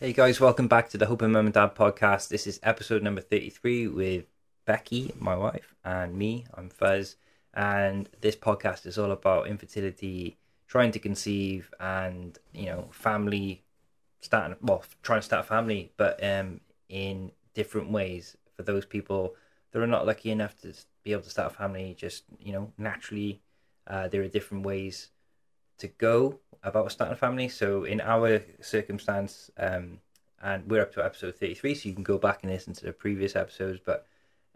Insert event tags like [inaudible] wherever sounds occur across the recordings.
Hey guys, welcome back to the Hope and Mum and Dad podcast. This is episode number 33 with Becky, my wife, and me. I'm Fuzz. And this podcast is all about infertility, trying to conceive, and, you know, family starting, well, trying to start a family, but um, in different ways for those people that are not lucky enough to be able to start a family just, you know, naturally. Uh, there are different ways to go about starting a family. So in our circumstance, um, and we're up to episode 33, so you can go back and listen to the previous episodes. But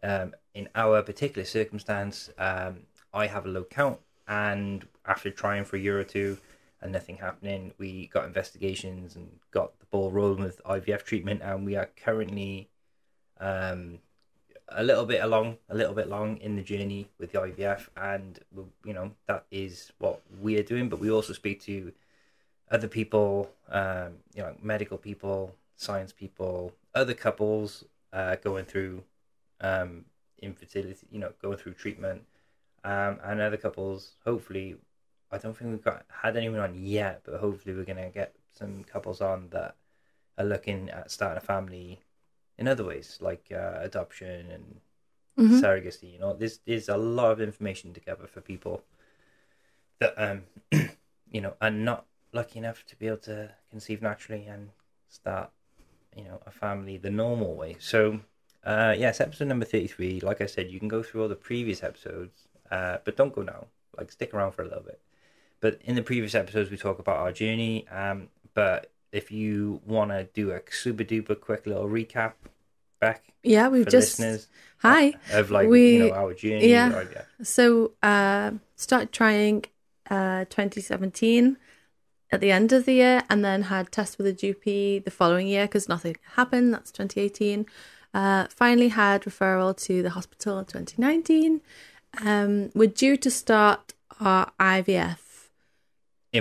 um, in our particular circumstance, um, I have a low count, and after trying for a year or two and nothing happening, we got investigations and got the ball rolling with IVF treatment, and we are currently um, a little bit along, a little bit long in the journey with the IVF, and you know that is what we are doing. But we also speak to other people, um, you know, medical people, science people, other couples uh, going through um, infertility, you know, going through treatment, um, and other couples. Hopefully, I don't think we've got had anyone on yet, but hopefully we're gonna get some couples on that are looking at starting a family in other ways, like uh, adoption and Mhm. surrogacy. You know, there's there's a lot of information to gather for people that um, [clears throat] you know, are not lucky enough to be able to conceive naturally and start, you know, a family the normal way. So, uh, yes, episode number thirty-three. Like I said, you can go through all the previous episodes, uh, but don't go now. Like, stick around for a little bit. But in the previous episodes, we talk about our journey. Um, but if you want to do a super duper quick little recap back Yeah, we've just listeners hi. of like We- you know our journey, yeah. right, yeah. So uh, started trying uh 2017 at the end of the year, and then had tests with a GP the following year because nothing happened. That's 2018. Uh, finally had referral to the hospital in 2019. Um, we're due to start our IVF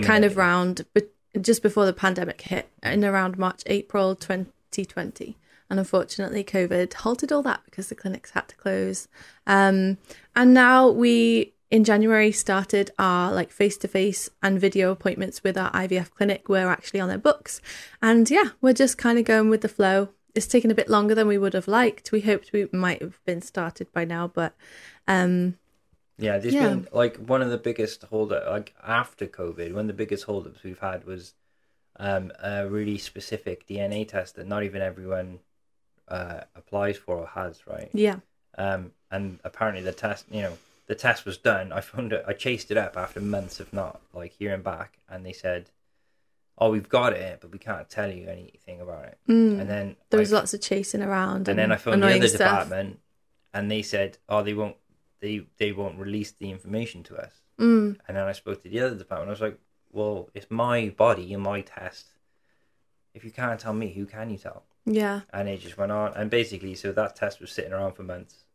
kind of round, but just before the pandemic hit in around March, April 2020. And unfortunately, COVID halted all that because the clinics had to close. Um, and now we, in January, started our like face to face and video appointments with our IVF clinic. We're actually on their books. And yeah, we're just kind of going with the flow. It's taken a bit longer than we would have liked. We hoped we might have been started by now, but um, Yeah, there's Yeah. been like one of the biggest hold up like after COVID, one of the biggest holdups we've had was um a really specific DNA test that not even everyone uh applies for or has, right? yeah. Um and apparently the test you know, the test was done. I found it I chased it up after months of not like hearing back and they said Oh, we've got it, but we can't tell you anything about it. Mm. And then There I was lots of chasing around. and then I phoned the other stuff. department, and they said, "Oh, they won't, they they won't release the information to us." Mm. And then I spoke to the other department. I was like, "Well, it's my body and my test. If you can't tell me, who can you tell?" Yeah. And it just went on, and basically, so that test was sitting around for months,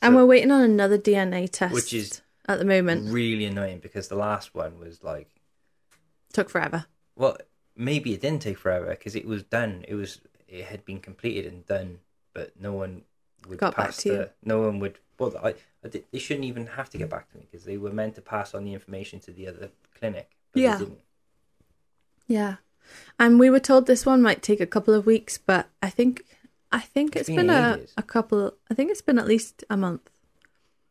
And So- we're waiting on another DNA test, Which is- at the moment. really annoying because the last one was like, Took forever. well, maybe it didn't take forever because it was done. It was it had been completed and done, but no one would Got back pass to you. the. No one would. Well, I, I did- they shouldn't even have to get back to me because they were meant to pass on the information to the other clinic. But Yeah. They didn't. Yeah. And we were told this one might take a couple of weeks, but I think I think It's it's been been a, a couple I think it's been at least a month.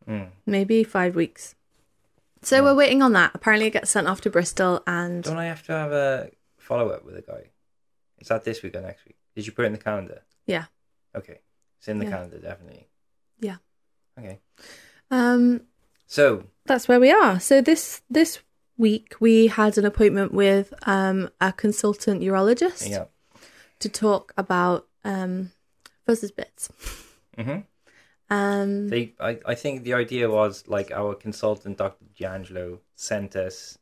Mm. Maybe five weeks. So Yeah. we're waiting on that. Apparently it gets sent off to Bristol and Don't I have to have a follow up with a guy? Is that this week or next week? Did you put it in the calendar? Yeah. Okay, it's in the Yeah. calendar definitely. Yeah. Okay. um So that's where we are. So this this week we had an appointment with um a consultant urologist yeah. to talk about um Fuzz's bits. Mm-hmm. Um They, I, I think the idea was like our consultant, Dr. D'Angelo, sent us.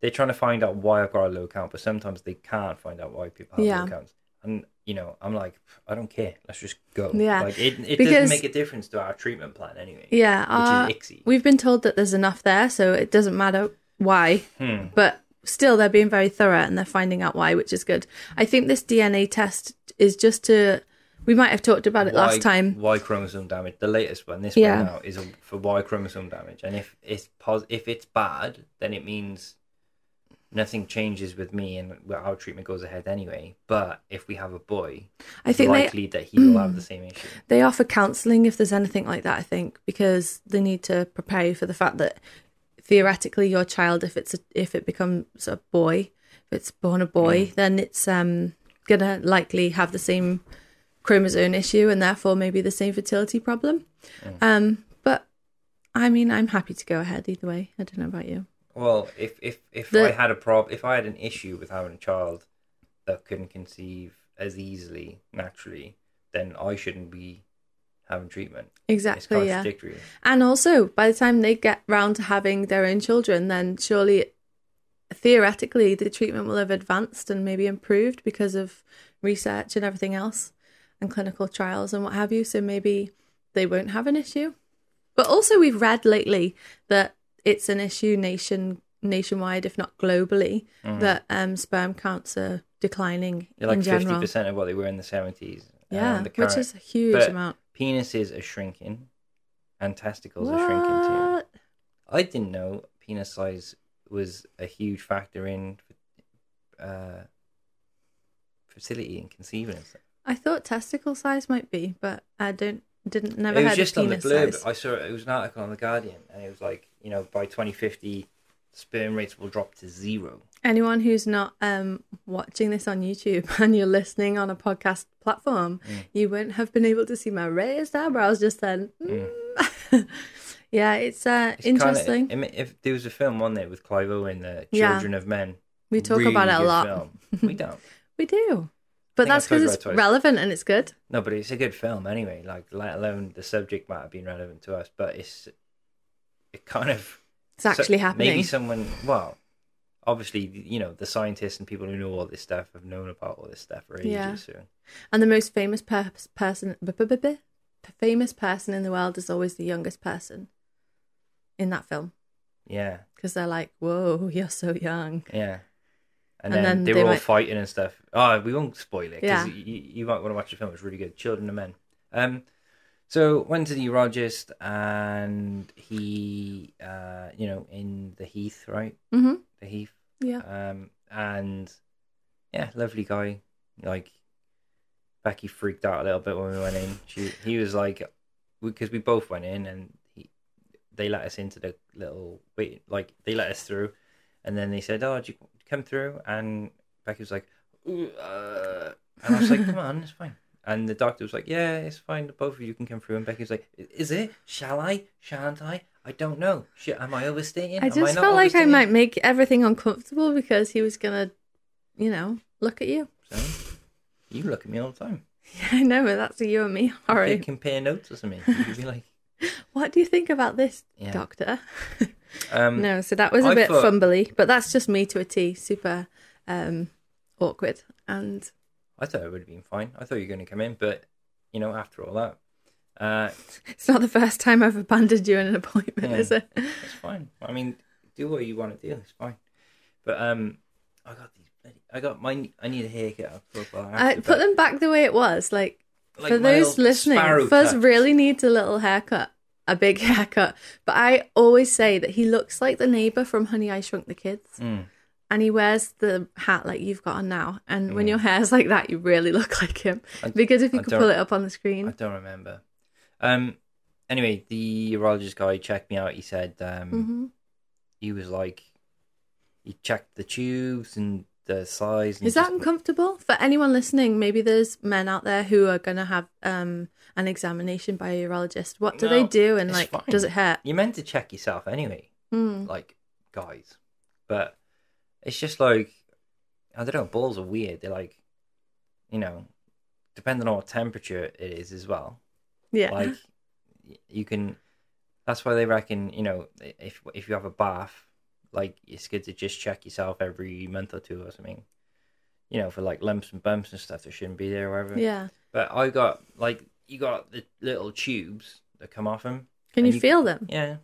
They're trying to find out why I've got a low count, but sometimes they can't find out why people have Yeah. low counts. And you know, I'm like, I don't care. Let's just go. Yeah. like it. It Because- doesn't make a difference to our treatment plan anyway. yeah, uh, which is ICSI. We've been told that there's enough there, so it doesn't matter why. Hmm. But still, they're being very thorough and they're finding out why, which is good. I think this DNA test is just to. We might have talked about it Y, last time. Y chromosome damage. The latest one, this Yeah. one now, is a, for Y chromosome damage. And if it's pos- if it's bad, then it means nothing changes with me, and our treatment goes ahead anyway. But if we have a boy, I it's think they likely that he will have the same issue. [clears throat] they offer counselling if there's anything like that. I think because they need to prepare you for the fact that theoretically your child, if it's a, if it becomes a boy, if it's born a boy, then it's um gonna likely have the same chromosome issue and therefore maybe the same fertility problem. Um, but I mean, I'm happy to go ahead either way. I don't know about you. Well, if if if The- I had a prob, if I had an issue with having a child that couldn't conceive as easily naturally, then I shouldn't be having treatment. Exactly. Yeah. contradictory. And also, by the time they get round to having their own children, then surely, theoretically, the treatment will have advanced and maybe improved because of research and everything else, and clinical trials and what have you. So maybe they won't have an issue. But also, we've read lately that it's an issue nation nationwide, if not globally, that um, sperm counts are declining They're like fifty percent of what they were in the seventies. Yeah, the which is a huge but amount. penises are shrinking, and testicles are shrinking too. I didn't know penis size was a huge factor in uh, fertility and conceiving. I thought testicle size might be, but I don't didn't never it was heard just of on the blurb. size. I saw it. It was an article on the Guardian, and it was like, you know, by 2050, sperm rates will drop to zero. Anyone who's not um, watching this on YouTube [laughs] and you're listening on a podcast platform, Mm. you wouldn't have been able to see my raised eyebrows just then. Mm. [laughs] yeah, it's uh, It's interesting. Kinda, I mean, if there was a film on there with Clive Owen, the Yeah. Children of Men, we talk really about it a lot. Film. [laughs] We don't. We do, but that's because it's relevant and it's good. No, but it's a good film anyway. Like, let alone the subject might have been relevant to us, but it's it kind of It's actually so- happening. Maybe someone, well, obviously, you know, the scientists and people who know all this stuff have known about all this stuff for ages. Yeah. And the most famous per- person, b- b- b- b- famous person in the world is always the youngest person in that film yeah, because they're like, "Whoa, [laughs] you're so young." yeah. And, And then, then they they were all fighting and stuff. Oh, we won't spoil it Yeah. because you, you might want to watch the film. It's really good. Children of Men. Um, so went to the urologist and he, uh, you know, in the Heath, right? hmm The Heath. Yeah. Um, and yeah, lovely guy. Like Becky freaked out a little bit when we went in. She, he was like, because we both went in and he, they let us into the little wait, like they let us through, and then they said, "Oh, did you come through?" And Becky was like, uh," and I was like, "Come on, it's fine." And the doctor was like, "Yeah, it's fine. Both of you can come through." And Becky was like, "Is it? Shall I? Shan't I? I don't know. Shit, am I overstaying? I just not felt like I might make everything uncomfortable because he was gonna, you know, look at you. So, you look at me all the time. Yeah, [laughs] I know, but that's a you and me They horror. compare notes or something. You'd be like, [laughs] What do you think about this, Yeah. doctor? [laughs] um, no, so that was a I bit thought- fumbly, but that's just me to a T. Super um, awkward. And I thought it would have been fine. I thought you were going to come in, but you know, after all that, uh, [laughs] it's not the first time I've abandoned you in an appointment, Yeah. is it? it's fine. I mean, do what you want to do. It's fine. But um, I got these. bloody- I got my. I need a haircut. I'll talk about that I put them back the way it was. Like, like, for those listening, Fuzz cut. really needs a little haircut, a big [laughs] haircut. But I always say that he looks like the neighbor from Honey I Shrunk the Kids. Mm. and he wears the hat like you've got on now. And when your hair's like that, you really [laughs] look like him. I- because if you I could pull it up on the screen. I don't remember. Um. Anyway, the urologist guy checked me out. He said um, hmm he was like, he checked the tubes and the size. And is that uncomfortable for anyone listening? Maybe there's men out there who are going to have um, an examination by a urologist. What do they do? And like, fine. does it hurt? You're meant to check yourself anyway. Mm. like guys. But it's just like I don't know, balls are weird. They're like you know, depending on what temperature it is as well. Yeah. Like you can that's why they reckon, you know, if if you have a bath, like it's good to just check yourself every month or two or something. You know, for like lumps and bumps and stuff that shouldn't be there or whatever. yeah. But I got like you got the little tubes that come off them. Can you you- feel them? Yeah.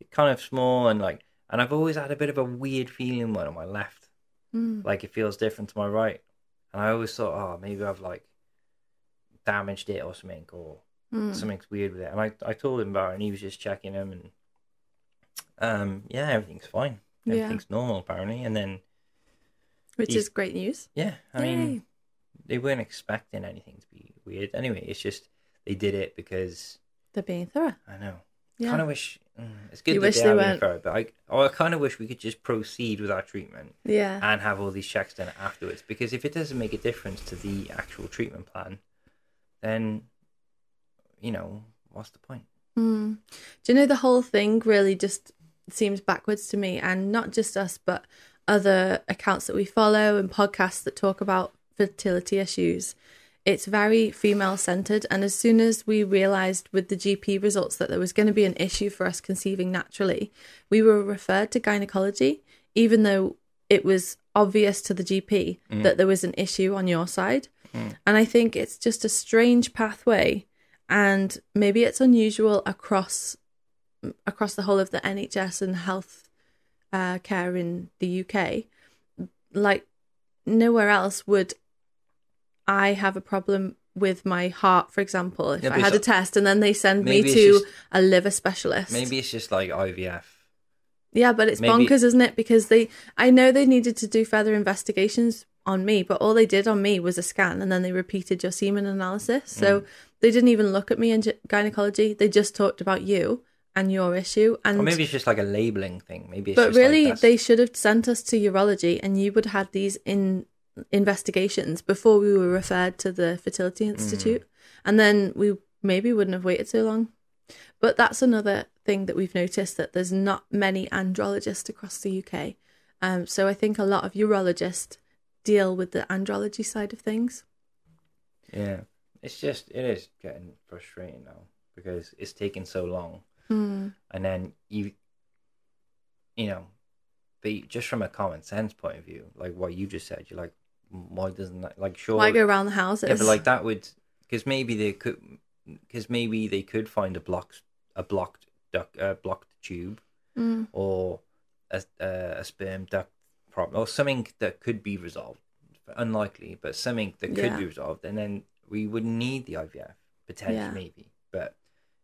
It's kind of small and like, and I've always had a bit of a weird feeling one on my left. Mm. Like it feels different to my right. And I always thought, oh, maybe I've like damaged it or something or Mm. something's weird with it. And I, I told him about it and he was just checking them and, um, yeah, everything's fine. Yeah. everything's normal apparently. And then which is great news. yeah, I Yay. mean they weren't expecting anything to be weird. Anyway, it's just they did it because They're being thorough. I know. Yeah. Kind of wish mm, it's good You that wish they, they are weren't. being fair, but I, oh, I kind of wish we could just proceed with our treatment Yeah. and have all these checks done afterwards. Because if it doesn't make a difference to the actual treatment plan, then you know what's the point? Mm. Do you know the whole thing really just seems backwards to me, and not just us, but other accounts that we follow and podcasts that talk about fertility issues. It's very female centered, and as soon as we realized with the GP results that there was going to be an issue for us conceiving naturally, we were referred to gynecology, even though it was obvious to the GP that there was an issue on your side. And I think it's just a strange pathway and maybe it's unusual across across the whole of the NHS and health uh, care in the UK. Like nowhere else would I have a problem with my heart, for example, if Yeah, I had a test and then they send me to just- a liver specialist. Maybe it's just like IVF. Yeah, but it's Maybe- bonkers, isn't it? Because they, I know they needed to do further investigations on me, but all they did on me was a scan, and then they repeated your semen analysis. So Mm. they didn't even look at me in gynecology. They just talked about you and your issue. And Or maybe it's just like a labeling thing. Maybe it's but really, like they should have sent us to urology, and you would have had these in investigations before we were referred to the fertility Mm. institute, and then we maybe wouldn't have waited so long. But that's another thing that we've noticed that there's not many andrologists across the UK. Um, so I think a lot of urologists deal with the andrology side of things. Yeah, it's just it is getting frustrating now because it's taking so long, Hmm. and then you, you know, but just from a common sense point of view, like what you just said, you're like, why doesn't that like sure? Why go around the houses? yeah, but like that would because maybe they could because maybe they could find a blocked a blocked duck a blocked tube Mm. or a, a, a sperm duct problem or something that could be resolved. Unlikely, but something that could Yeah. be resolved, and then we wouldn't need the IVF potentially, Yeah. maybe. But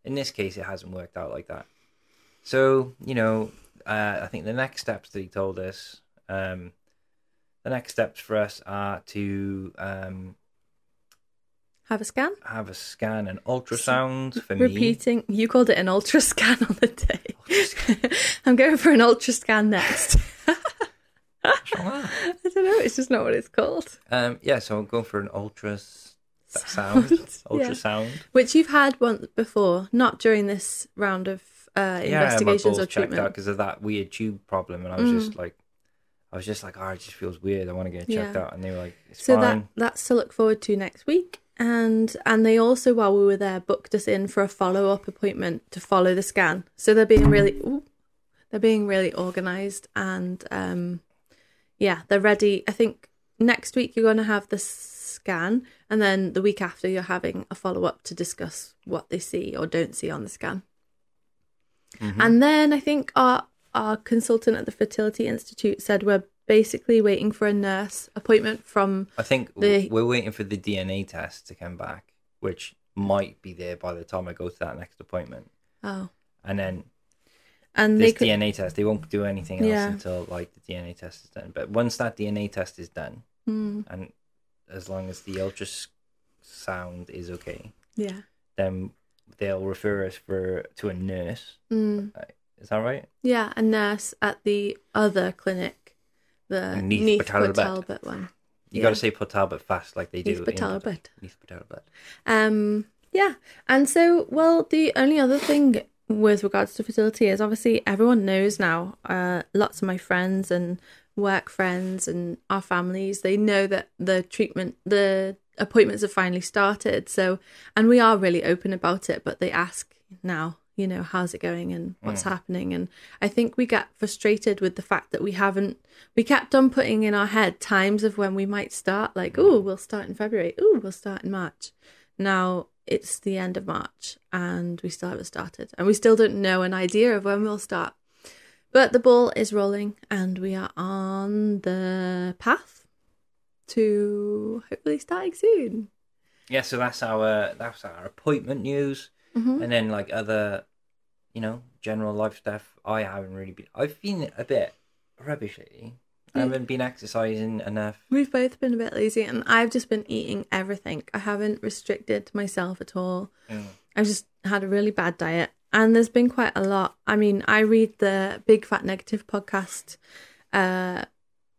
in this case, it hasn't worked out like that. So you know, uh, I think the next steps that he told us, um, the next steps for us are to um, Have a scan. have a scan, an ultrasound for me. Repeating, you called it an ultra scan [laughs] on the day. [laughs] I'm going for an ultra scan next. What's wrong with that? [laughs] I don't know. It's just not what it's called. Um, yeah, so I'm going for an ultra sound, [laughs] yeah. ultrasound. Which you've had once before, not during this round of uh, Yeah, my investigations balls or checked treatment. because of that weird tube problem, and I was Mm. just like, I was just like, oh, it just feels weird. I want to get it checked Yeah. out, and they were like, it's so that that's to look forward to next week. And and they also, while we were there, booked us in for a follow up appointment to follow the scan. So they're being really, ooh, they're being really organised, and um, yeah, they're ready. I think next week you're going to have the scan, and then the week after you're having a follow up to discuss what they see or don't see on the scan. Mhm. And then I think our our consultant at the Fertility Institute said we're basically waiting for a nurse appointment from I think the- we're waiting for the DNA test to come back, which might be there by the time I go to that next appointment. oh And then and they this could DNA test, they won't do anything else Yeah. until like the DNA test is done. But once that DNA test is done, Hmm, and as long as the ultrasound is okay, yeah then they'll refer us for to a nurse. mm, Is that right? yeah a nurse at the other clinic the Neath Neath Port Talbot. One You Yeah. got to say Port Talbot fast, like they do. Neath in- Port Talbot. Neath Port Talbot. Um, yeah. And so, well, the only other thing with regards to fertility is obviously everyone knows now, uh, lots of my friends and work friends and our families, they know that the treatment, the appointments have finally started. So, and we are really open about it, but they ask now, you know, how's it going and what's happening. And I think we get frustrated with the fact that we haven't, we kept on putting in our head times of when we might start, like, oh, we'll start in February, oh, we'll start in March. Now it's the end of March and we still haven't started, and we still don't know an idea of when we'll start. But the ball is rolling, and we are on the path to hopefully starting soon. Yeah, so that's our that's our appointment news, Mhm. and then like other, you know, general life stuff. I haven't really been. I've been a bit rubbish lately. I haven't been exercising enough. We've both been a bit lazy, and I've just been eating everything. I haven't restricted myself at all. Mm. I've just had a really bad diet, and there's been quite a lot. I mean, I read the Big Fat Negative podcast uh,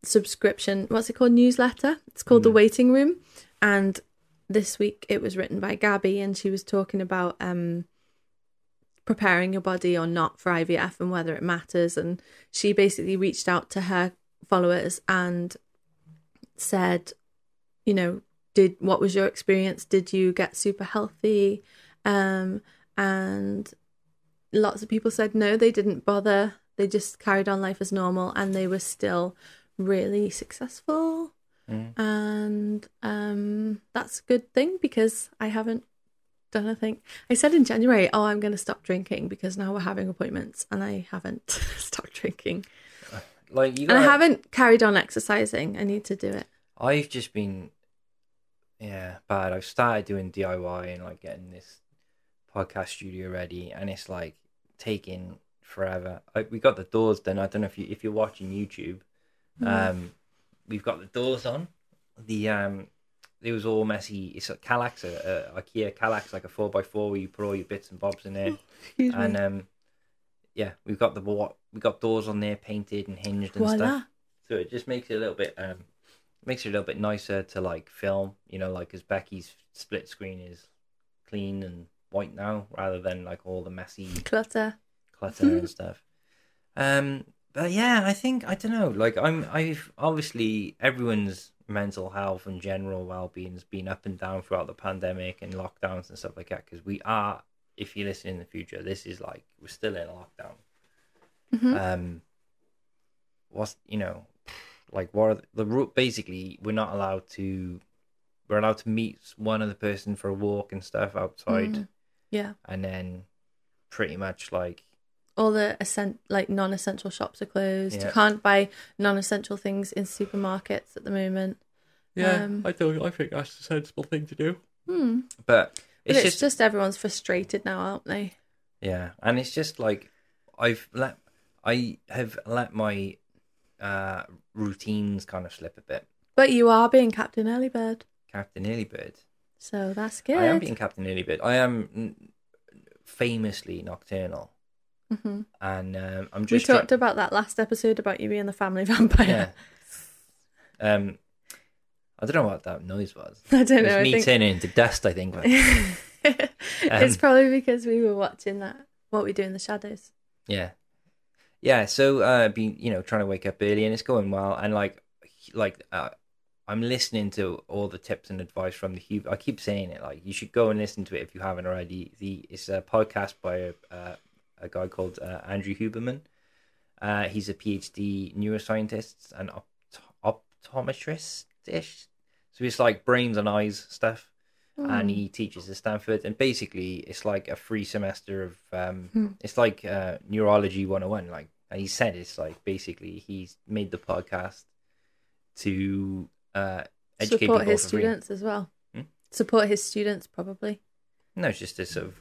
subscription. What's it called? Newsletter. It's called The Waiting Room, and this week it was written by Gabby, and she was talking about um preparing your body or not for IVF and whether it matters. And she basically reached out to her followers and said, you know, did what was your experience? Did you get super healthy? Um, and lots of people said no, they didn't bother. They just carried on life as normal and they were still really successful. Mm. And um, that's a good thing because I haven't done a thing. I said in January, oh, I'm going to stop drinking because now we're having appointments and I haven't [laughs] stopped drinking. Like you, And I haven't carried on exercising. I need to do it. I've just been, yeah, bad. I've started doing DIY and like getting this podcast studio ready, and it's like taking forever. I, we got the doors done. I don't know if you if you're watching YouTube, um, we've got the doors on. The um, it was all messy. It's a Kallax, a, a IKEA Kallax, like a four x four where you put all your bits and bobs in there, [laughs] me. and um, yeah, we've got the wa- we got doors on there painted and hinged and Voila. stuff. So it just makes it a little bit um makes it a little bit nicer to like film, you know, like as Becky's split screen is clean and white now rather than like all the messy Clutter. clutter and [laughs] stuff. Um but yeah, I think I don't know, like I'm I've obviously everyone's mental health and general well-being has been up and down throughout the pandemic and lockdowns and stuff like that because we are if you listen in the future this is like we're still in lockdown Mhm. um what's you know like what are the, the basically we're not allowed to we're allowed to meet one other person for a walk and stuff outside Mm. Yeah. and then pretty much like All the essen- like non-essential shops are closed. Yeah. You can't buy non-essential things in supermarkets at the moment. Yeah, Um, I don't. I think that's a sensible thing to do. Hmm. but But it's, it's, just, just, everyone's frustrated now, aren't they? yeah and it's just like i've let i have let my uh routines kind of slip a bit But you are being Captain Earlybird, captain earlybird so that's good. i am being captain earlybird i am famously nocturnal Mhm. and um, i'm We just try- talked about that last episode about you being the family [laughs] vampire. Yeah. Um, I don't know what that noise was. [laughs] I don't know. It was me think turning into dust. I think. But, [laughs] it's Um, probably because we were watching that. What we do in the shadows. yeah, yeah. So, uh, been you know trying to wake up early and it's going well, and like, like, uh, I'm listening to all the tips and advice from the Hub. I keep saying it. Like, you should go and listen to it if you haven't already. The it's a podcast by a uh, a guy called uh, Andrew Huberman. Uh, he's a PhD neuroscientist and opt- optometrist ish. So it's like brains and eyes stuff. and he teaches at Stanford. And basically, it's like a free semester of um, Hmm. it's like uh, neurology 101. Like, and he said it's like basically he's made the podcast to uh, educate Support his students as well. Hmm? Support his students probably. No, it's just to sort of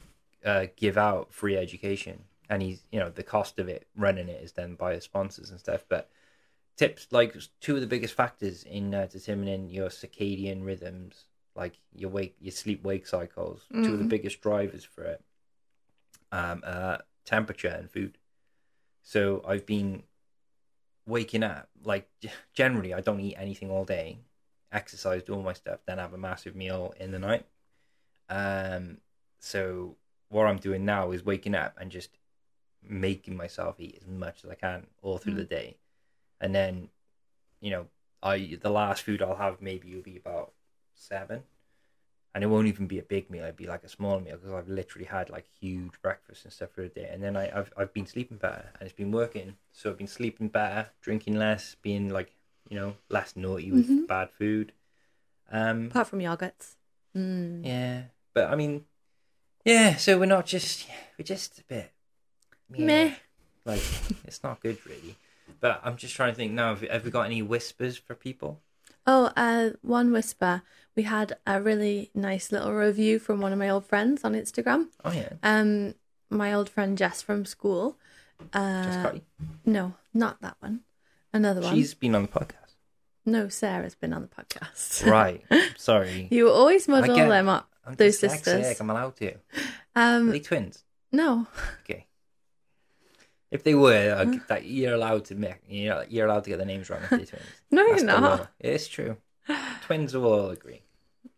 uh, give out free education, and he's you know the cost of it running it is done by the sponsors and stuff. But tips like two of the biggest factors in uh, determining your circadian rhythms, like your wake, your sleep wake cycles, two of the Mhm. biggest drivers for it, um, uh, temperature and food. So I've been waking up like generally I don't eat anything all day, exercise, do all my stuff, then have a massive meal in the night. Um, so what I'm doing now is waking up and just making myself eat as much as I can all through Mm. the day, and then, you know, I the last food I'll have maybe will be about seven, and it won't even be a big meal. It'd be like a small meal because I've literally had like huge breakfast and stuff for the day, and then I, I've I've been sleeping better and it's been working. So I've been sleeping better, drinking less, being like you know less naughty with Mhm. bad food. Um, Apart from yogurts. Mm. yeah, but I mean, yeah. So we're not just we're just a bit yeah, Meh. Like it's not good really. But I'm just trying to think now. Have, have we got any whispers for people? Oh, uh, one whisper. We had a really nice little review from one of my old friends on Instagram. Oh yeah, Um, my old friend Jess from school. Uh, Cotty. no, not that one. Another one. She's been on the podcast. No, Sarah's been on the podcast. [laughs] Right. Sorry. you always muddle get- them up. I'm Those sisters. I'm allowed to. Are Um, they twins? no, Okay. If they were, Hmm. uh, that you're allowed to make, you're, you're allowed to get the names wrong if they're twins. [laughs] no, That's you're the not. It's true. Twins will all agree.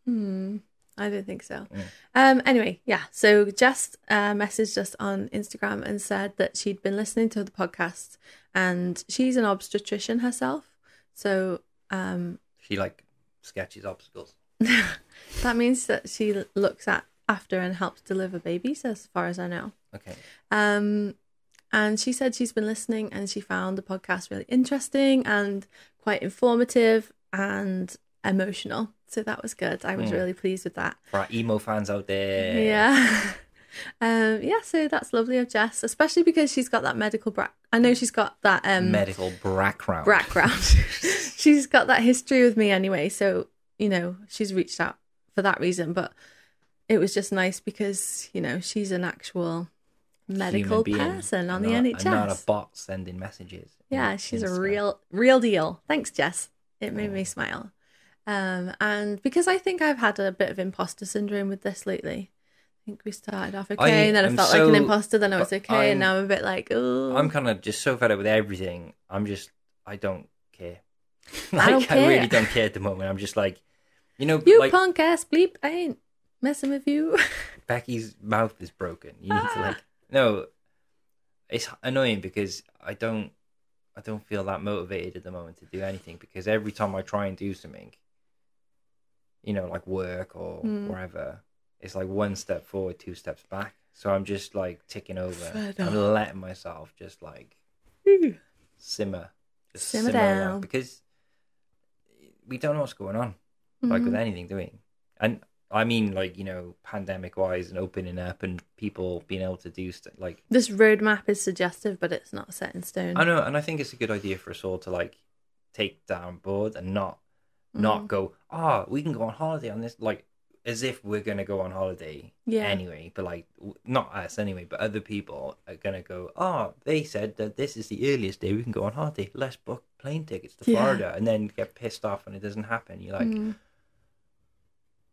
Hmm, I don't think so. Mm. Um. Anyway, yeah. So Jess uh, messaged us on Instagram and said that she'd been listening to the podcast, and she's an obstetrician herself. So um, She like sketches obstacles. [laughs] that means that she looks at after and helps deliver babies, as far as I know. Okay. Um, and she said she's been listening and she found the podcast really interesting and quite informative and emotional. So that was good. I was Mm. really pleased with that. For our emo fans out there. Yeah. [laughs] um, yeah, so that's lovely of Jess, especially because she's got that medical bra- I know she's got that um Medical background. background. [laughs] she's got that history with me anyway, so you know, she's reached out for that reason, but it was just nice because, you know, she's an actual medical being, person on and the not- NHS. Not a bot sending messages. Yeah, in she's a Insta. real real deal. Thanks, Jess. It made Oh. me smile. Um, and because I think I've had a bit of imposter syndrome with this lately. I think we started off okay, I and then I felt like an imposter. Then I was okay, I'm- and now I'm a bit like, oh, I'm kind of just so fed up with everything. I'm just, I don't care. [laughs] I like, don't I really don't care at the moment. I'm just like, you know, you like punk ass bleep. I ain't messing with you. [laughs] Becky's mouth is broken. You need to like, no, it's annoying because I don't, I don't feel that motivated at the moment to do anything because every time I try and do something, you know, like work or Mm. wherever, it's like one step forward, two steps back. So I'm just like ticking over. I'm letting myself just like simmer, just Simmer along, down. because we don't know what's going on, like with Mhm. anything, do we? And I mean, like you know, pandemic wise and opening up and people being able to do stuff. Like This roadmap is suggestive, but it's not set in stone. I know, and I think it's a good idea for us all to like take down board and not not Mhm. go. Oh, we can go on holiday on this, like as if we're gonna go on holiday Yeah. anyway. But like, w- not us anyway, but other people are gonna go. Oh, they said that this is the earliest day we can go on holiday. Let's book plane tickets to Yeah. Florida, and then get pissed off when it doesn't happen. You're like, Mm.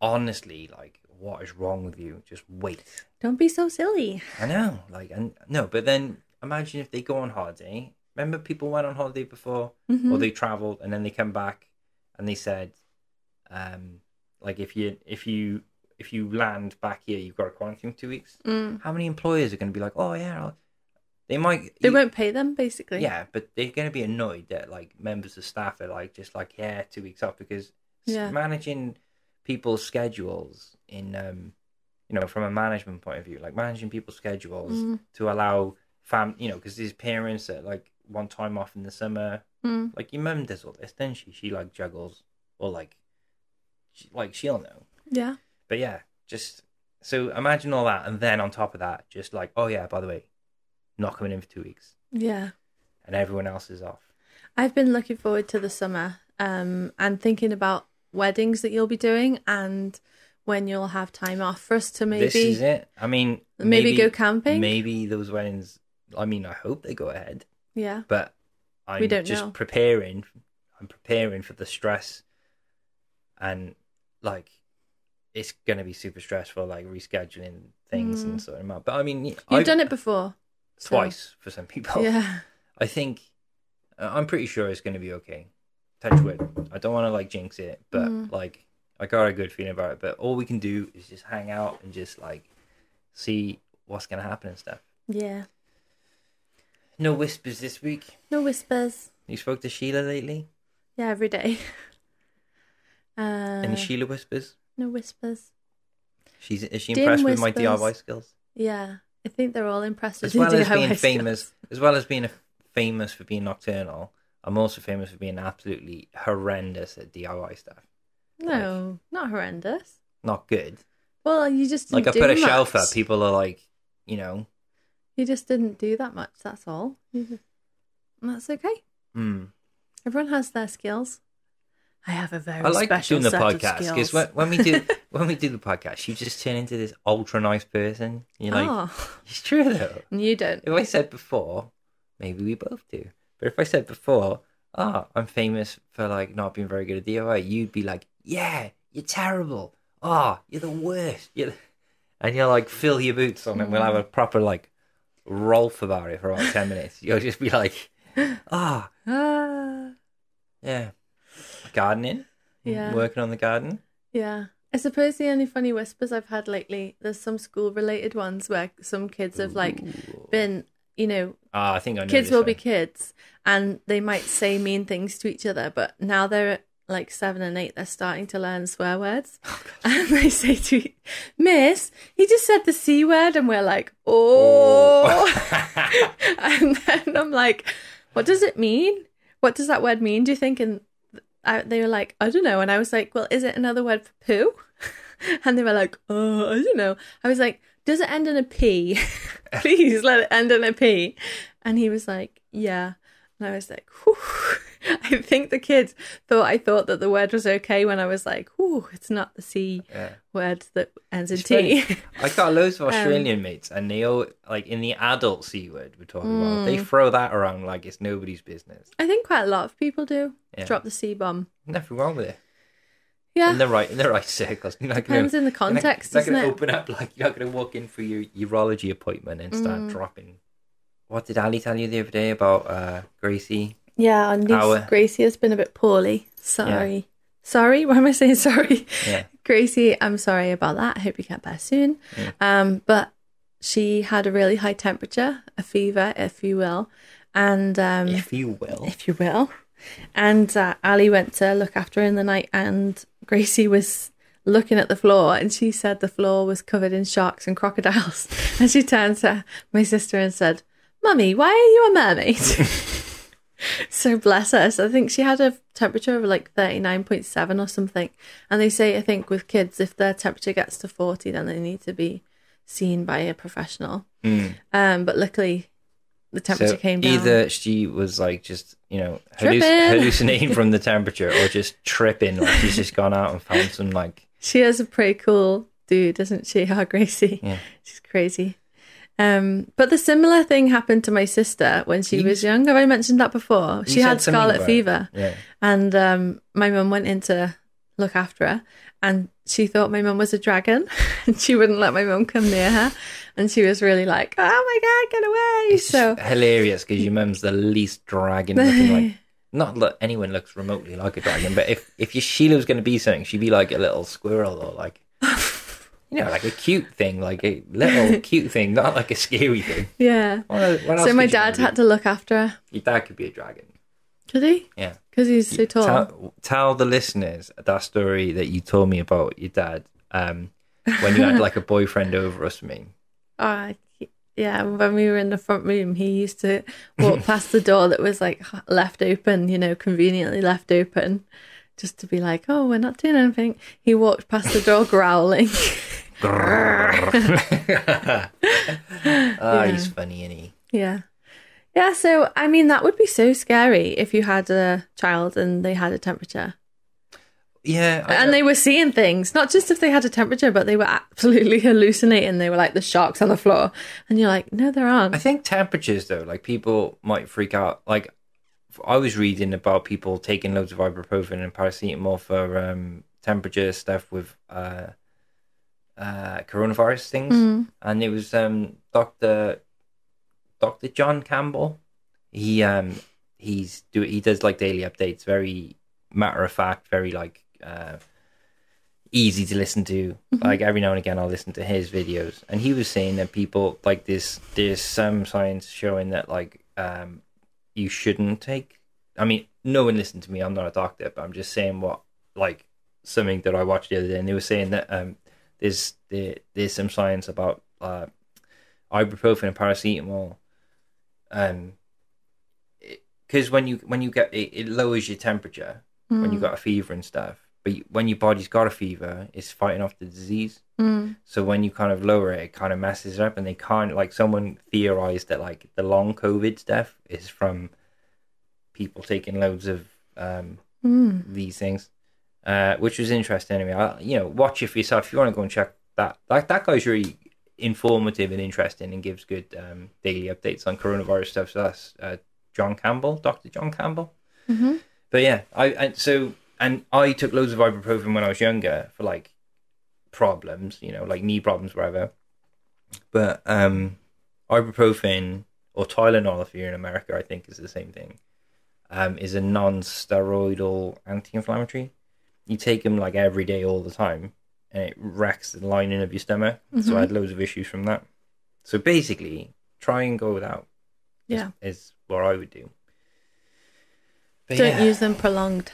Honestly, like, what is wrong with you? Just wait. Don't be so silly. I know, like, and no, but then imagine if they go on holiday. Remember, people went on holiday before, Mhm. or they traveled, and then they come back, and they said, um, like, if you if you if you land back here, you've got to quarantine for two weeks. Mm. How many employers are going to be like, oh yeah, I'll... they might. They you- won't pay them, basically. Yeah, but they're going to be annoyed that like members of staff are like just like yeah, two weeks off because Yeah. managing people's schedules in um you know from a management point of view, like managing people's schedules Mm. to allow fam you know because these parents that like one time off in the summer, Mm. like your mum does all this, doesn't she? She like juggles or like she, like she'll know, Yeah. but yeah, just so imagine all that, and then on top of that, just like oh yeah, by the way, not coming in for two weeks, Yeah. and everyone else is off. I've been looking forward to the summer um, and thinking about weddings that you'll be doing and when you'll have time off for us to maybe this is it. I mean, maybe go camping. Maybe those weddings. I mean, I hope they go ahead, Yeah. but I'm We don't just know. preparing. I'm preparing for the stress, and like, it's gonna be super stressful, like rescheduling things and Mm. sorting them out. But I mean, You've I've done it before. so- twice for some people. Yeah. [laughs] I think uh, I'm pretty sure it's gonna be okay. Touch wood. I don't want to like jinx it, but Mm. like I got a good feeling about it. But all we can do is just hang out and just like see what's gonna happen and stuff. Yeah. No whispers this week. No whispers. You spoke to Sheila lately? Yeah, every day. [laughs] Uh, Any Sheila whispers? no whispers. She's is she dim impressed with my whispers. DIY skills? Yeah. I think they're all impressed with As well as being famous, skills. as well as being a, famous for being nocturnal, I'm also famous for being absolutely horrendous at DIY stuff. No, not horrendous. Not good. Well, you just Like I put a shelf up, people are like, you know, You just didn't do that much. That's all. Just- and that's okay. hmm. Everyone has their skills. I have a very I like special doing the set podcast of because skills. when, when we do [laughs] when we do the podcast, you just turn into this ultra nice person. You're like, oh, it's true though. you don't. If I said before, maybe we both do. But if I said before, oh, I'm famous for like not being very good at DIY, you'd be like, yeah, you're terrible. Oh, you're the worst. You're the... [laughs] And you'll like fill your boots on and we'll have a proper like Rolf about it for about 10 minutes. [laughs] You'll just be like, ah, Ah, yeah. Gardening, yeah. working on the garden. Yeah. I suppose the only funny whispers I've had lately, there's some school related ones where some kids have like been, you know, Ah, I think I know. kids will be kids and they might say mean things to each other, but now they're at like seven and eight, they're starting to learn swear words. [laughs] [laughs] and they say to Miss, he just said the C word, and we're like, oh. [laughs] and then I'm like, what does it mean? What does that word mean, do you think? And I, they were like, I don't know. And I was like, well, is it another word for poo? And they were like, oh, I don't know. I was like, does it end in a P? [laughs] Please let it end in a P. And he was like, yeah. And I was like, whew. [laughs] I think the kids thought I thought that the word was okay when I was like, whew, it's not the C Yeah. word that ends in T. [laughs] I got loads of Um, Australian mates, and they all like in the adult c word we're talking about. Mm. They throw that around like it's nobody's business. I think quite a lot of people do Yeah. drop the C bomb. Nothing wrong with it. Yeah. In the right, in the right circles. [laughs] You're not Depends gonna, in the context, You're not, doesn't going to it? open up like you're not going to walk in for your urology appointment and start Mm. dropping. What did Ali tell you the other day about uh, Gracie? Yeah, and niece Our- Gracie has been a bit poorly. Sorry. Sorry? Why am I saying sorry? Yeah. [laughs] Gracie, I'm sorry about that. I hope you get better soon. Yeah. Um, but she had a really high temperature, a fever, if you will. And um, if you will. if you will. And uh, Ali went to look after her in the night, and Gracie was looking at the floor, and she said the floor was covered in sharks and crocodiles. [laughs] And she turned to my sister and said, Mummy, why are you a mermaid? [laughs] so bless her. So I think she had a temperature of like 39.7 or something. And they say, I think with kids, if their temperature gets to 40, then they need to be seen by a professional. Mm. Um, but luckily, the temperature So came down. either she was like just you know halluc- [laughs] hallucinating from the temperature, or just tripping. Like she's just gone out and found some like [laughs] She has a pretty cool dude, isn't she? [laughs] Our Gracie. Yeah. She's crazy. Um, but the similar thing happened to my sister when she You was young. Have I mentioned that before? She had scarlet fever, yeah. and um, my mum went in to look after her, and she thought my mum was a dragon, [laughs] and she wouldn't let my mum come near her, and she was really like, "Oh my god, get away!" It's so hilarious because your mum's the least dragon looking like. [laughs] Not that anyone looks remotely like a dragon, but if if your Sheila was going to be something, she'd be like a little squirrel or like, [laughs] you know, like a cute thing, like a little cute thing, not like a scary thing. yeah. What, what So my dad had to look after her. Your dad could be a dragon. Could he? Yeah. Because he's so tall. Tell, tell the listeners that story that you told me about your dad um, when you had like a boyfriend over us, something. [laughs] Uh, yeah, when we were in the front room, he used to walk past the door that was like left open, you know, conveniently left open, just to be like, "Oh, we're not doing anything." He walked past the door growling. [laughs] [laughs] Ah, he's funny, isn't he? yeah, yeah. So, I mean, that would be so scary if you had a child and they had a temperature, Yeah, I and they were seeing things. Not just if they had a temperature, but they were absolutely [laughs] hallucinating. They were like the sharks on the floor, and you're like, "No, there aren't." I think temperatures though, like people might freak out. Like I was reading about people taking loads of ibuprofen and paracetamol for um, temperature stuff with uh, uh, coronavirus things, Mm. and it was um, Doctor Doctor John Campbell. He um he's do he does like daily updates, very matter of fact, very like uh, easy to listen to. Like every now and again, I'll listen to his videos, and he was saying that people like this. There's some science showing that like um you shouldn't take. I mean, no one listened to me. I'm not a doctor, but I'm just saying what like something that I watched the other day, and they were saying that um there's there, there's some science about uh ibuprofen and paracetamol um because when you when you get it, it lowers your temperature when you got a fever and stuff but you- when your body's got a fever it's fighting off the disease Mm. so when you kind of lower it it kind of messes it up and they can't like someone theorized that like the long covid stuff is from people taking loads of um Mm. these things, uh, which was interesting. Anyway, I, you know, watch it for yourself if you want to go and check that. Like that guy's really informative and interesting and gives good um, daily updates on coronavirus stuff. So that's uh, John Campbell, Doctor John Campbell. Mhm. But yeah, I and so and I took loads of ibuprofen when I was younger for like problems, you know, like knee problems, whatever. But um, ibuprofen or Tylenol, if you're in America, I think is the same thing. Um, is a non-steroidal anti-inflammatory. You take them like every day, all the time, and it wrecks the lining of your stomach. So I had loads of issues from that. So basically, try and go without. Yeah. is, what I would do. But Don't yeah. use them prolonged.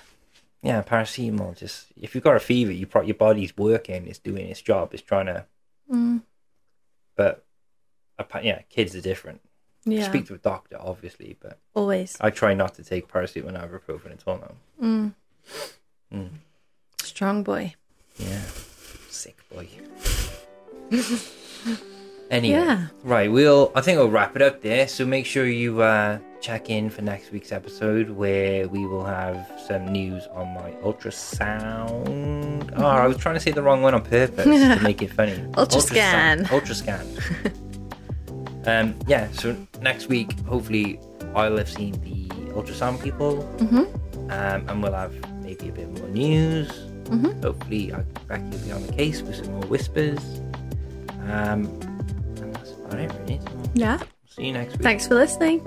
Yeah, paracetamol. Just if you've got a fever, you pro- your body's working. It's doing its job. It's trying to. Mm. But yeah, kids are different. Yeah. Speak to a doctor, obviously, but Always. I try not to take paracetamol and ibuprofen at all now. Mm. Mm. Strong boy. Sick boy. [laughs] anyway, Yeah. right. We'll. I think we'll wrap it up there. So make sure you uh, check in for next week's episode, where we will have some news on my ultrasound. Oh, I was trying to say the wrong one on purpose to [laughs] make it funny. Ultrascan. Ultrascan. [laughs] um. Yeah. So next week, hopefully, I'll have seen the ultrasound people, Mm-hmm. um, and we'll have maybe a bit more news. Mhm. Hopefully, I Becky will be on the case with some more whispers. Um, and that's about it, really. So Yeah. see you next week. Thanks for listening.